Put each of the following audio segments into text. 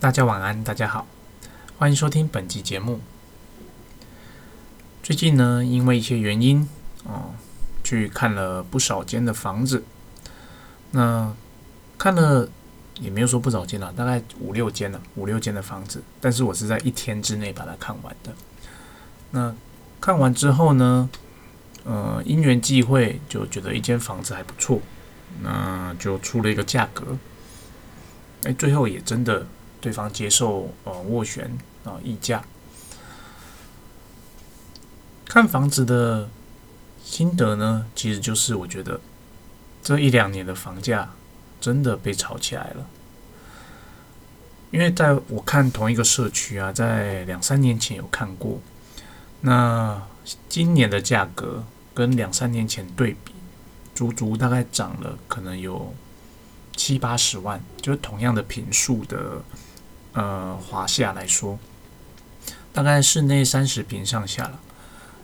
大家晚安，大家好，欢迎收听本集节目。最近呢，因为一些原因哦，去看了不少间的房子。那看了也没有说不少间了，大概五六间了，五六间的房子。但是我是在一天之内把它看完的。那看完之后呢，呃，因缘际会就觉得一间房子还不错，那就出了一个价格。哎，最后也真的。对方接受呃斡旋啊议价，看房子的心得呢，其实就是我觉得这一两年的房价真的被炒起来了。因为在我看同一个社区啊，在两三年前有看过，那今年的价格跟两三年前对比，足足大概涨了可能有七八十万，就是同样的平数的。呃，华夏来说，大概室内三十平上下了。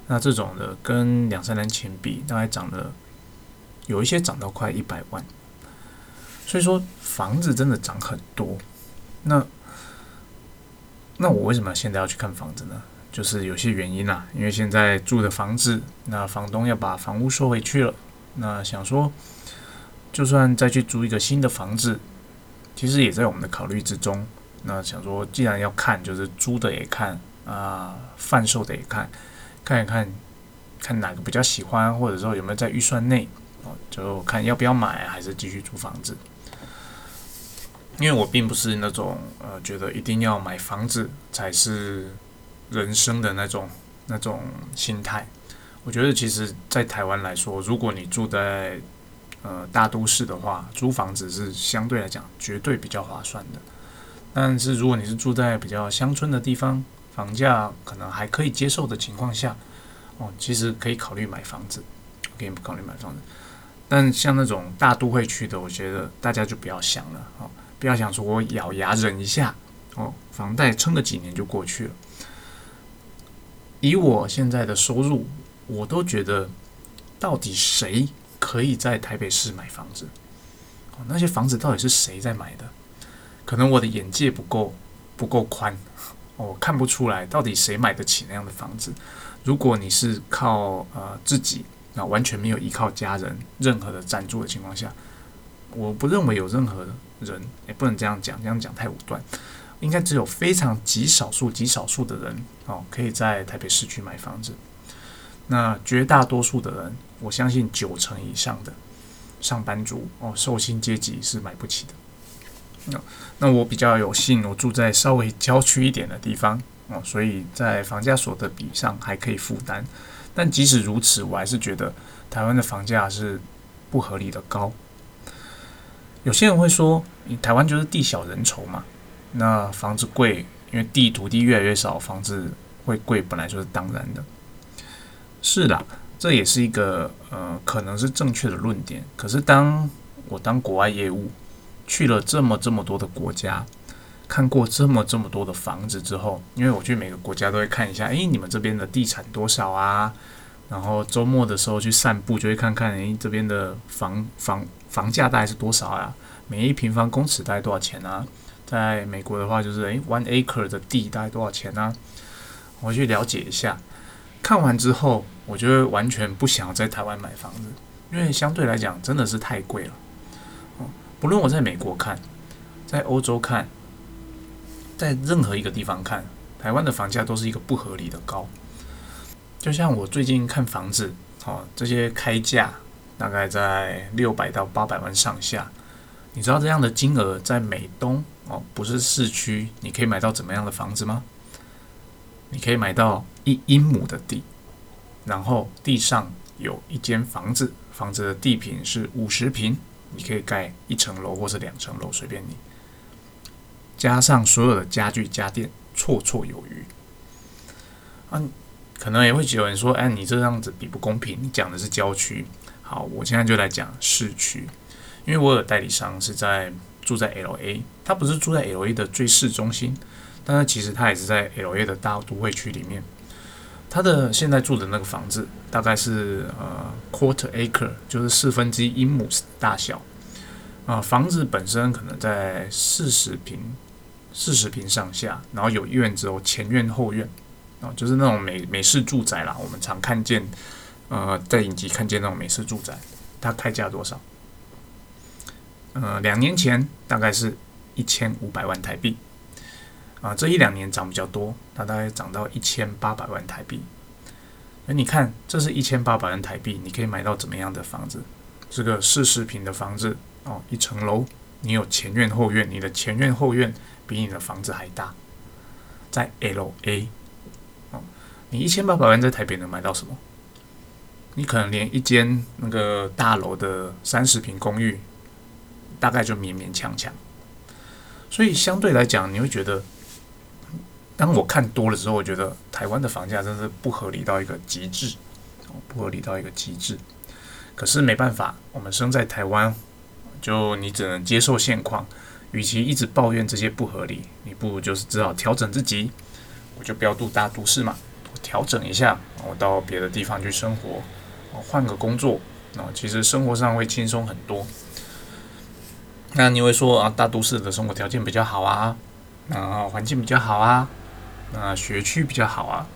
那这种的跟两三年前比，大概涨了有一些涨到快一百万。所以说房子真的涨很多。那那我为什么现在要去看房子呢？就是有些原因啦，因为现在住的房子，那房东要把房屋收回去了。那想说，就算再去租一个新的房子，其实也在我们的考虑之中。那想说，既然要看，就是租的也看啊，贩售的也看，看一看，看哪个比较喜欢，或者说有没有在预算内哦，就看要不要买，还是继续租房子。因为我并不是那种呃，觉得一定要买房子才是人生的那种那种心态。我觉得其实，在台湾来说，如果你住在呃大都市的话，租房子是相对来讲绝对比较划算的。但是如果你是住在比较乡村的地方，房价可能还可以接受的情况下，哦，其实可以考虑买房子，可以考虑买房子。但像那种大都会区的，我觉得大家就不要想了，哦，不要想说我咬牙忍一下，哦，房贷撑个几年就过去了。以我现在的收入，我都觉得，到底谁可以在台北市买房子？哦，那些房子到底是谁在买的？可能我的眼界不够不够宽，我看不出来到底谁买得起那样的房子。如果你是靠呃自己，那完全没有依靠家人任何的赞助的情况下，我不认为有任何人，也不能这样讲，这样讲太武断。应该只有非常极少数、极少数的人哦，可以在台北市区买房子。那绝大多数的人，我相信九成以上的上班族哦，受薪阶级是买不起的。那那我比较有幸，我住在稍微郊区一点的地方哦，所以在房价所得比上还可以负担。但即使如此，我还是觉得台湾的房价是不合理的高。有些人会说，台湾就是地小人稠嘛，那房子贵，因为地土地越来越少，房子会贵，本来就是当然的。是的，这也是一个呃，可能是正确的论点。可是当我当国外业务。去了这么这么多的国家，看过这么这么多的房子之后，因为我去每个国家都会看一下，诶，你们这边的地产多少啊？然后周末的时候去散步，就会看看，诶，这边的房房房价大概是多少啊？每一平方公尺大概多少钱啊？在美国的话，就是诶 o n e acre 的地大概多少钱呢？我去了解一下。看完之后，我觉得完全不想在台湾买房子，因为相对来讲真的是太贵了。不论我在美国看，在欧洲看，在任何一个地方看，台湾的房价都是一个不合理的高。就像我最近看房子，哦，这些开价大概在六百到八百万上下。你知道这样的金额在美东哦，不是市区，你可以买到怎么样的房子吗？你可以买到一英亩的地，然后地上有一间房子，房子的地坪是五十平。你可以盖一层楼或是两层楼，随便你。加上所有的家具家电，绰绰有余。嗯，可能也会有人说：“哎，你这样子比不公平。”你讲的是郊区，好，我现在就来讲市区。因为我有代理商是在住在 L A，他不是住在 L A 的最市中心，但是其实他也是在 L A 的大都会区里面。他的现在住的那个房子大概是呃 quarter acre，就是四分之一英亩大小啊。房子本身可能在四十平四十平上下，然后有院子哦，前院后院啊，就是那种美美式住宅啦。我们常看见，呃，在影集看见那种美式住宅，它开价多少？呃，两年前大概是一千五百万台币，啊，这一两年涨比较多，它大概涨到一千八百万台币。那你看，这是一千八百万台币，你可以买到怎么样的房子？这个四十平的房子哦，一层楼，你有前院后院，你的前院后院比你的房子还大，在 L A 哦，你一千八百万在台北能买到什么？你可能连一间那个大楼的三十平公寓。大概就勉勉强强，所以相对来讲，你会觉得，当我看多了之后，我觉得台湾的房价真是不合理到一个极致，不合理到一个极致。可是没办法，我们生在台湾，就你只能接受现况。与其一直抱怨这些不合理，你不如就是只好调整自己。我就不要住大都市嘛，我调整一下，我到别的地方去生活，我换个工作，啊，其实生活上会轻松很多。那你会说啊，大都市的生活条件比较好啊，啊，环境比较好啊，那学区比较好啊。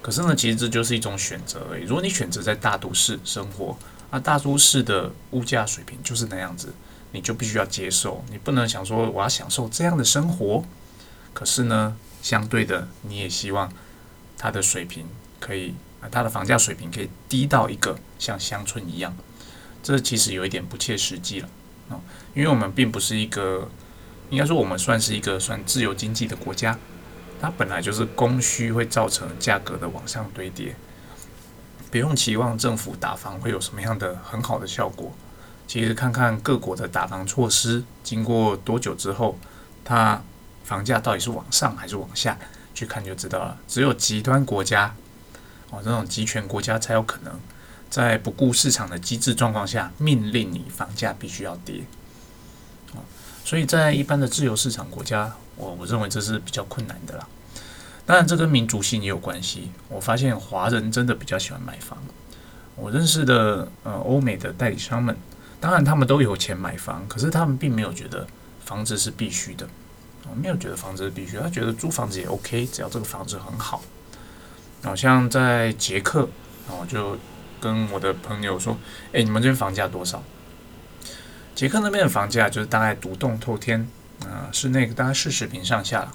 可是呢，其实这就是一种选择而已。如果你选择在大都市生活，啊，大都市的物价水平就是那样子，你就必须要接受。你不能想说我要享受这样的生活，可是呢，相对的，你也希望它的水平可以啊，它的房价水平可以低到一个像乡村一样。这其实有一点不切实际了。啊，因为我们并不是一个，应该说我们算是一个算自由经济的国家，它本来就是供需会造成价格的往上堆叠，不用期望政府打房会有什么样的很好的效果。其实看看各国的打房措施，经过多久之后，它房价到底是往上还是往下，去看就知道了。只有极端国家，哦，这种集权国家才有可能。在不顾市场的机制状况下，命令你房价必须要跌，所以在一般的自由市场国家，我我认为这是比较困难的啦。当然，这跟民族性也有关系。我发现华人真的比较喜欢买房。我认识的呃欧美的代理商们，当然他们都有钱买房，可是他们并没有觉得房子是必须的，我没有觉得房子是必须，他觉得租房子也 OK，只要这个房子很好。好像在捷克，哦就。跟我的朋友说：“哎，你们这边房价多少？捷克那边的房价就是大概独栋透天，啊，室内大概四十平上下，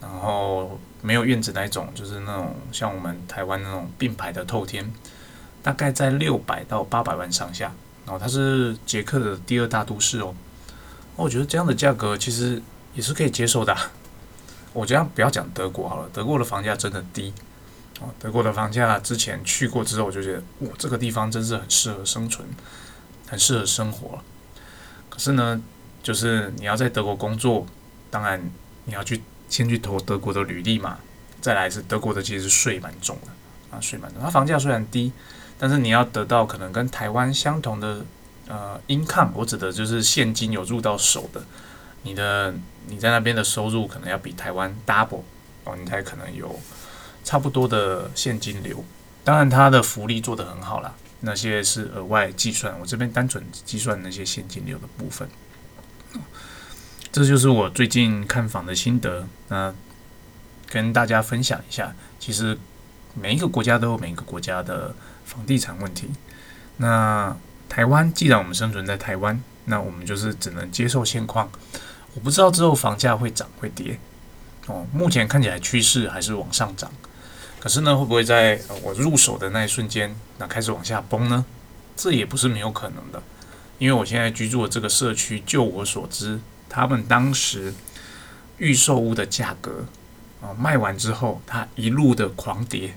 然后没有院子那一种，就是那种像我们台湾那种并排的透天，大概在六百到八百万上下。然后它是捷克的第二大都市哦。我觉得这样的价格其实也是可以接受的。我这样不要讲德国好了，德国的房价真的低。”哦，德国的房价之前去过之后，我就觉得哇，这个地方真是很适合生存，很适合生活。可是呢，就是你要在德国工作，当然你要去先去投德国的履历嘛。再来是德国的其实税蛮重的啊，税蛮重。它房价虽然低，但是你要得到可能跟台湾相同的呃 income，我指的就是现金有入到手的，你的你在那边的收入可能要比台湾 double 哦，你才可能有。差不多的现金流，当然它的福利做得很好啦，那些是额外计算，我这边单纯计算那些现金流的部分。这就是我最近看房的心得，那跟大家分享一下。其实每一个国家都有每一个国家的房地产问题。那台湾既然我们生存在台湾，那我们就是只能接受现况。我不知道之后房价会涨会跌，哦，目前看起来趋势还是往上涨。可是呢，会不会在我入手的那一瞬间，那开始往下崩呢？这也不是没有可能的，因为我现在居住的这个社区，就我所知，他们当时预售屋的价格啊，卖完之后，它一路的狂跌，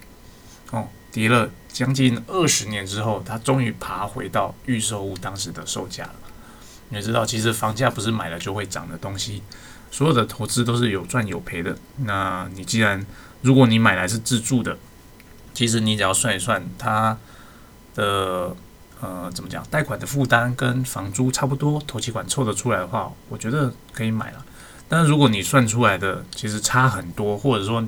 哦，跌了将近二十年之后，它终于爬回到预售屋当时的售价了。你知道，其实房价不是买了就会涨的东西，所有的投资都是有赚有赔的。那你既然如果你买来是自住的，其实你只要算一算，它的呃怎么讲，贷款的负担跟房租差不多，头期款凑得出来的话，我觉得可以买了。但是如果你算出来的其实差很多，或者说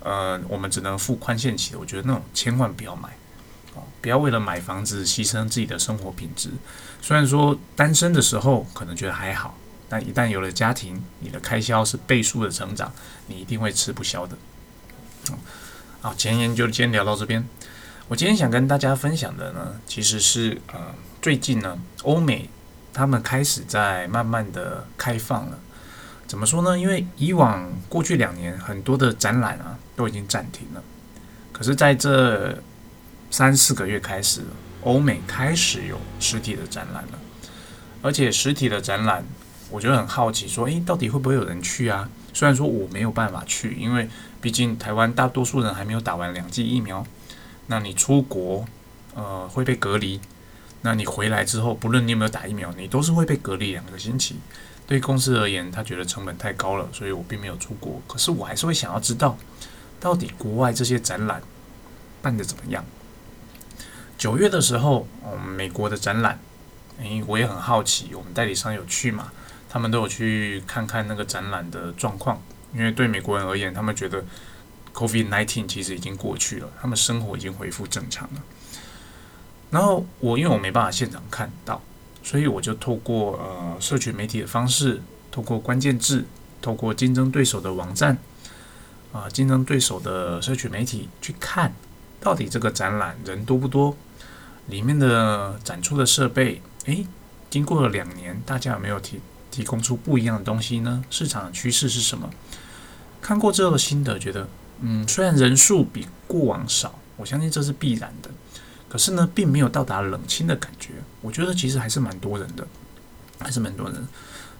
呃我们只能付宽限期，我觉得那种千万不要买哦，不要为了买房子牺牲自己的生活品质。虽然说单身的时候可能觉得还好，但一旦有了家庭，你的开销是倍数的成长，你一定会吃不消的。好，前言就先聊到这边。我今天想跟大家分享的呢，其实是呃，最近呢，欧美他们开始在慢慢的开放了。怎么说呢？因为以往过去两年很多的展览啊都已经暂停了，可是在这三四个月开始，欧美开始有实体的展览了，而且实体的展览，我觉得很好奇，说，诶，到底会不会有人去啊？虽然说我没有办法去，因为毕竟台湾大多数人还没有打完两剂疫苗，那你出国，呃，会被隔离，那你回来之后，不论你有没有打疫苗，你都是会被隔离两个星期。对公司而言，他觉得成本太高了，所以我并没有出国。可是我还是会想要知道，到底国外这些展览办的怎么样？九月的时候，嗯，美国的展览，诶，我也很好奇，我们代理商有去嘛？他们都有去看看那个展览的状况，因为对美国人而言，他们觉得 COVID-19 其实已经过去了，他们生活已经恢复正常了。然后我因为我没办法现场看到。所以我就透过呃社群媒体的方式，透过关键字，透过竞争对手的网站，啊，竞争对手的社群媒体去看，到底这个展览人多不多，里面的展出的设备，诶，经过了两年，大家有没有提提供出不一样的东西呢？市场的趋势是什么？看过之后的心得，觉得，嗯，虽然人数比过往少，我相信这是必然的。可是呢，并没有到达冷清的感觉。我觉得其实还是蛮多人的，还是蛮多人。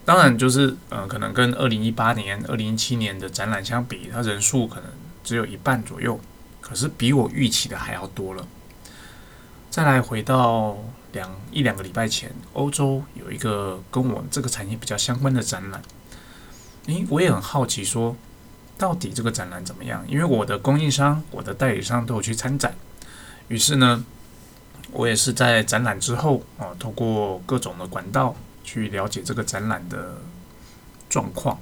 当然，就是呃，可能跟二零一八年、二零一七年的展览相比，它人数可能只有一半左右。可是比我预期的还要多了。再来回到两一两个礼拜前，欧洲有一个跟我这个产业比较相关的展览。诶，我也很好奇，说到底这个展览怎么样？因为我的供应商、我的代理商都有去参展，于是呢。我也是在展览之后啊，通过各种的管道去了解这个展览的状况，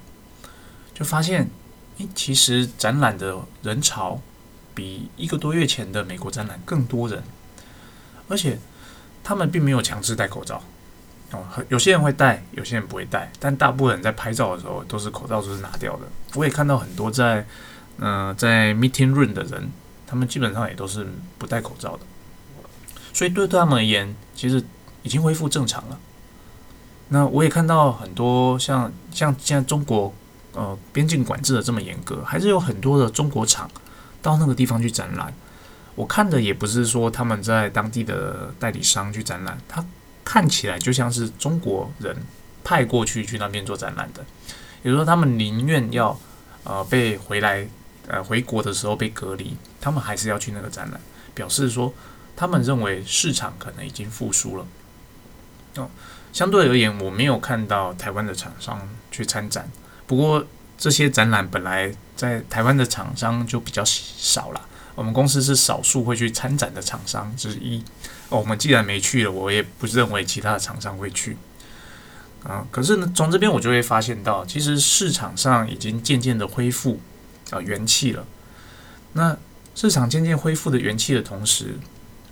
就发现，诶，其实展览的人潮比一个多月前的美国展览更多人，而且他们并没有强制戴口罩哦，有些人会戴，有些人不会戴，但大部分人在拍照的时候都是口罩都是拿掉的。我也看到很多在嗯在 meeting room 的人，他们基本上也都是不戴口罩的。所以对他们而言，其实已经恢复正常了。那我也看到很多像像现在中国呃边境管制的这么严格，还是有很多的中国厂到那个地方去展览。我看的也不是说他们在当地的代理商去展览，他看起来就像是中国人派过去去那边做展览的。也就是说，他们宁愿要呃被回来呃回国的时候被隔离，他们还是要去那个展览，表示说。他们认为市场可能已经复苏了。哦，相对而言，我没有看到台湾的厂商去参展。不过，这些展览本来在台湾的厂商就比较少了。我们公司是少数会去参展的厂商之一。哦，我们既然没去了，我也不认为其他的厂商会去。啊，可是呢，从这边我就会发现到，其实市场上已经渐渐的恢复啊元气了。那市场渐渐恢复的元气的同时，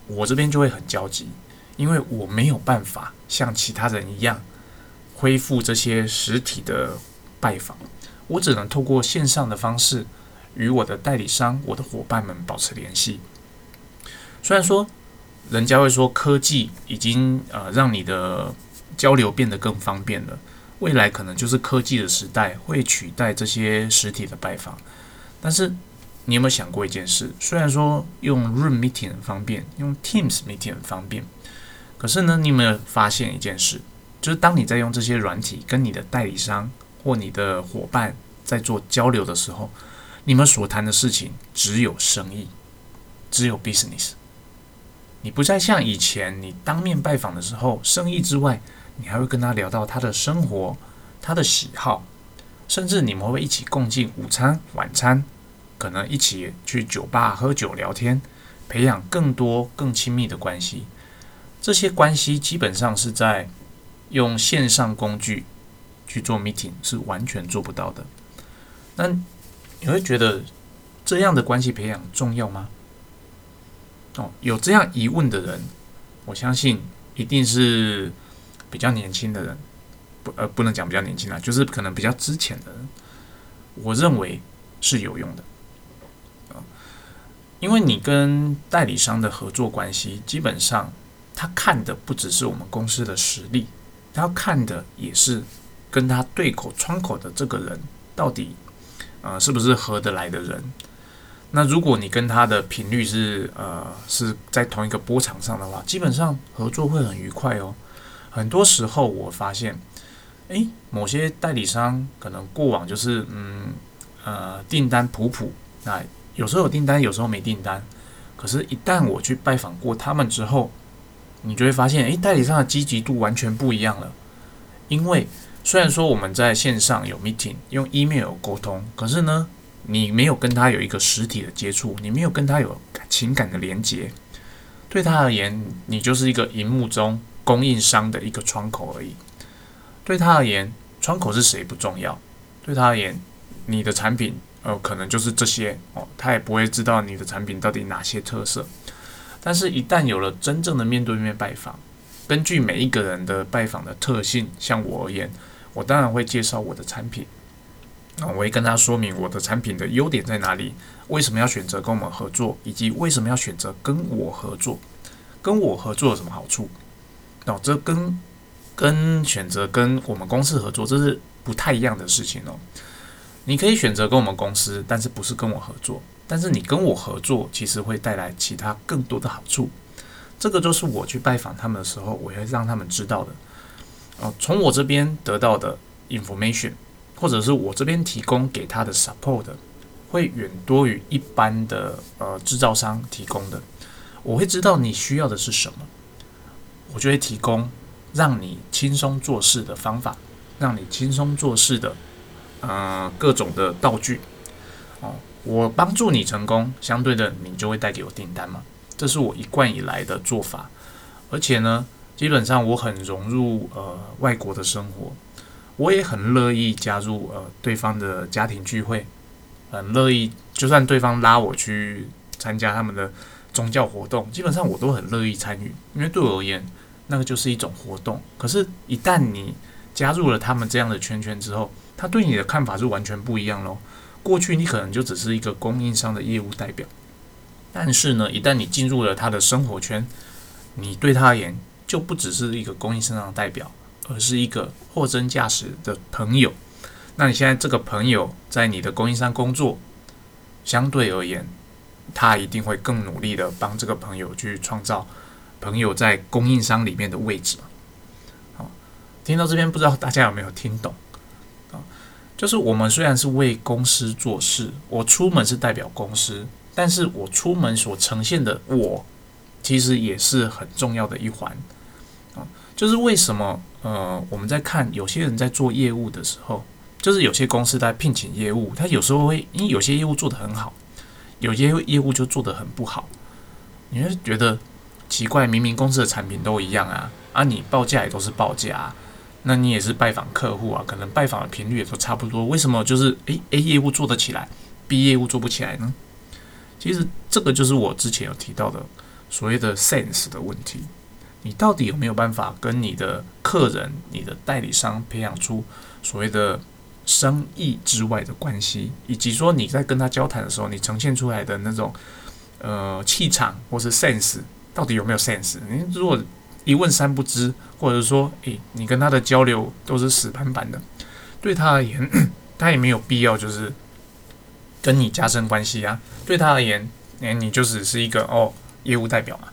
我这边就会很焦急，因为我没有办法像其他人一样恢复这些实体的拜访，我只能透过线上的方式与我的代理商、我的伙伴们保持联系。虽然说人家会说科技已经呃让你的交流变得更方便了，未来可能就是科技的时代会取代这些实体的拜访，但是。你有没有想过一件事？虽然说用 Room Meeting 很方便，用 Teams Meeting 很方便，可是呢，你有没有发现一件事？就是当你在用这些软体跟你的代理商或你的伙伴在做交流的时候，你们所谈的事情只有生意，只有 business。你不再像以前你当面拜访的时候，生意之外，你还会跟他聊到他的生活、他的喜好，甚至你们会一起共进午餐、晚餐。可能一起去酒吧喝酒聊天，培养更多更亲密的关系。这些关系基本上是在用线上工具去做 meeting 是完全做不到的。那你会觉得这样的关系培养重要吗？哦，有这样疑问的人，我相信一定是比较年轻的人。不呃不能讲比较年轻啊，就是可能比较之前的人，我认为是有用的啊，因为你跟代理商的合作关系，基本上他看的不只是我们公司的实力，他要看的也是跟他对口窗口的这个人到底呃是不是合得来的人。那如果你跟他的频率是呃是在同一个波长上的话，基本上合作会很愉快哦。很多时候我发现，诶，某些代理商可能过往就是嗯呃订单普普，那有时候有订单，有时候没订单。可是，一旦我去拜访过他们之后，你就会发现，诶，代理商的积极度完全不一样了。因为虽然说我们在线上有 meeting，用 email 沟通，可是呢。你没有跟他有一个实体的接触，你没有跟他有情感的连接，对他而言，你就是一个荧幕中供应商的一个窗口而已。对他而言，窗口是谁不重要，对他而言，你的产品呃可能就是这些哦，他也不会知道你的产品到底哪些特色。但是，一旦有了真正的面对面拜访，根据每一个人的拜访的特性，像我而言，我当然会介绍我的产品。那我会跟他说明我的产品的优点在哪里，为什么要选择跟我们合作，以及为什么要选择跟我合作，跟我合作有什么好处？哦，这跟跟选择跟我们公司合作这是不太一样的事情哦。你可以选择跟我们公司，但是不是跟我合作？但是你跟我合作，其实会带来其他更多的好处。这个就是我去拜访他们的时候，我会让他们知道的。哦，从我这边得到的 information。或者是我这边提供给他的 support 会远多于一般的呃制造商提供的，我会知道你需要的是什么，我就会提供让你轻松做事的方法，让你轻松做事的呃各种的道具。哦，我帮助你成功，相对的你就会带给我订单嘛，这是我一贯以来的做法，而且呢，基本上我很融入呃外国的生活。我也很乐意加入呃对方的家庭聚会，很乐意，就算对方拉我去参加他们的宗教活动，基本上我都很乐意参与，因为对我而言，那个就是一种活动。可是，一旦你加入了他们这样的圈圈之后，他对你的看法是完全不一样喽。过去你可能就只是一个供应商的业务代表，但是呢，一旦你进入了他的生活圈，你对他而言就不只是一个供应商的代表。而是一个货真价实的朋友。那你现在这个朋友在你的供应商工作，相对而言，他一定会更努力的帮这个朋友去创造朋友在供应商里面的位置。好，听到这边不知道大家有没有听懂？啊，就是我们虽然是为公司做事，我出门是代表公司，但是我出门所呈现的我，其实也是很重要的一环。就是为什么？呃，我们在看有些人在做业务的时候，就是有些公司在聘请业务，他有时候会因为有些业务做得很好，有些业务就做得很不好，你会觉得奇怪，明明公司的产品都一样啊，啊，你报价也都是报价啊，那你也是拜访客户啊，可能拜访的频率也都差不多，为什么就是诶 A 业务做得起来，B 业务做不起来呢？其实这个就是我之前有提到的所谓的 sense 的问题。你到底有没有办法跟你的客人、你的代理商培养出所谓的生意之外的关系，以及说你在跟他交谈的时候，你呈现出来的那种呃气场或是 sense，到底有没有 sense？你如果一问三不知，或者说诶，你跟他的交流都是死板板的，对他而言，他也没有必要就是跟你加深关系啊。对他而言，诶，你就只是一个哦业务代表嘛。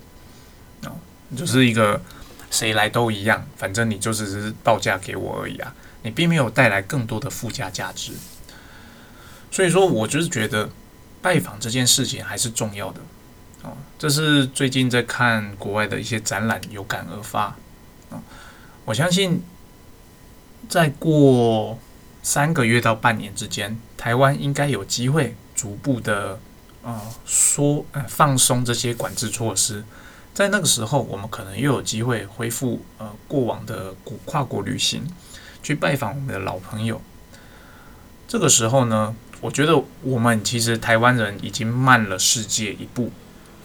就是一个谁来都一样，反正你就只是报价给我而已啊，你并没有带来更多的附加价值。所以说，我就是觉得拜访这件事情还是重要的哦。这是最近在看国外的一些展览有感而发啊。我相信再过三个月到半年之间，台湾应该有机会逐步的啊说呃放松这些管制措施。在那个时候，我们可能又有机会恢复呃过往的国跨国旅行，去拜访我们的老朋友。这个时候呢，我觉得我们其实台湾人已经慢了世界一步，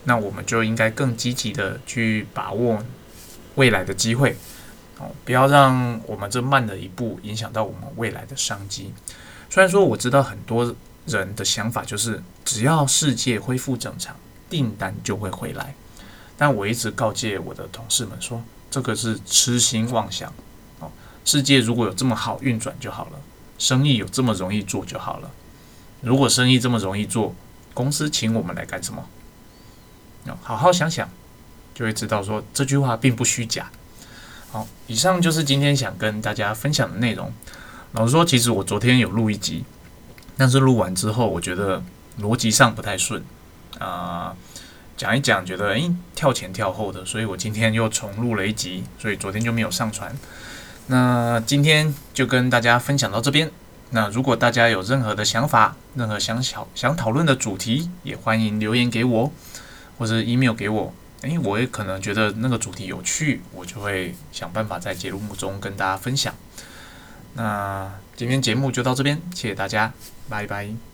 那我们就应该更积极的去把握未来的机会，哦，不要让我们这慢的一步影响到我们未来的商机。虽然说我知道很多人的想法就是只要世界恢复正常，订单就会回来，但我一直告诫我的同事们说，这个是痴心妄想。哦，世界如果有这么好运转就好了，生意有这么容易做就好了。如果生意这么容易做，公司请我们来干什么？好好想想，就会知道说这句话并不虚假。好，以上就是今天想跟大家分享的内容。老实说，其实我昨天有录一集，但是录完之后，我觉得逻辑上不太顺啊，讲一讲觉得诶跳前跳后的，所以我今天又重录了一集，所以昨天就没有上传。那今天就跟大家分享到这边。那如果大家有任何的想法，任何想想想讨论的主题，也欢迎留言给我，或者 email 给我。诶，我也可能觉得那个主题有趣，我就会想办法在节目中跟大家分享。那今天节目就到这边，谢谢大家，拜拜。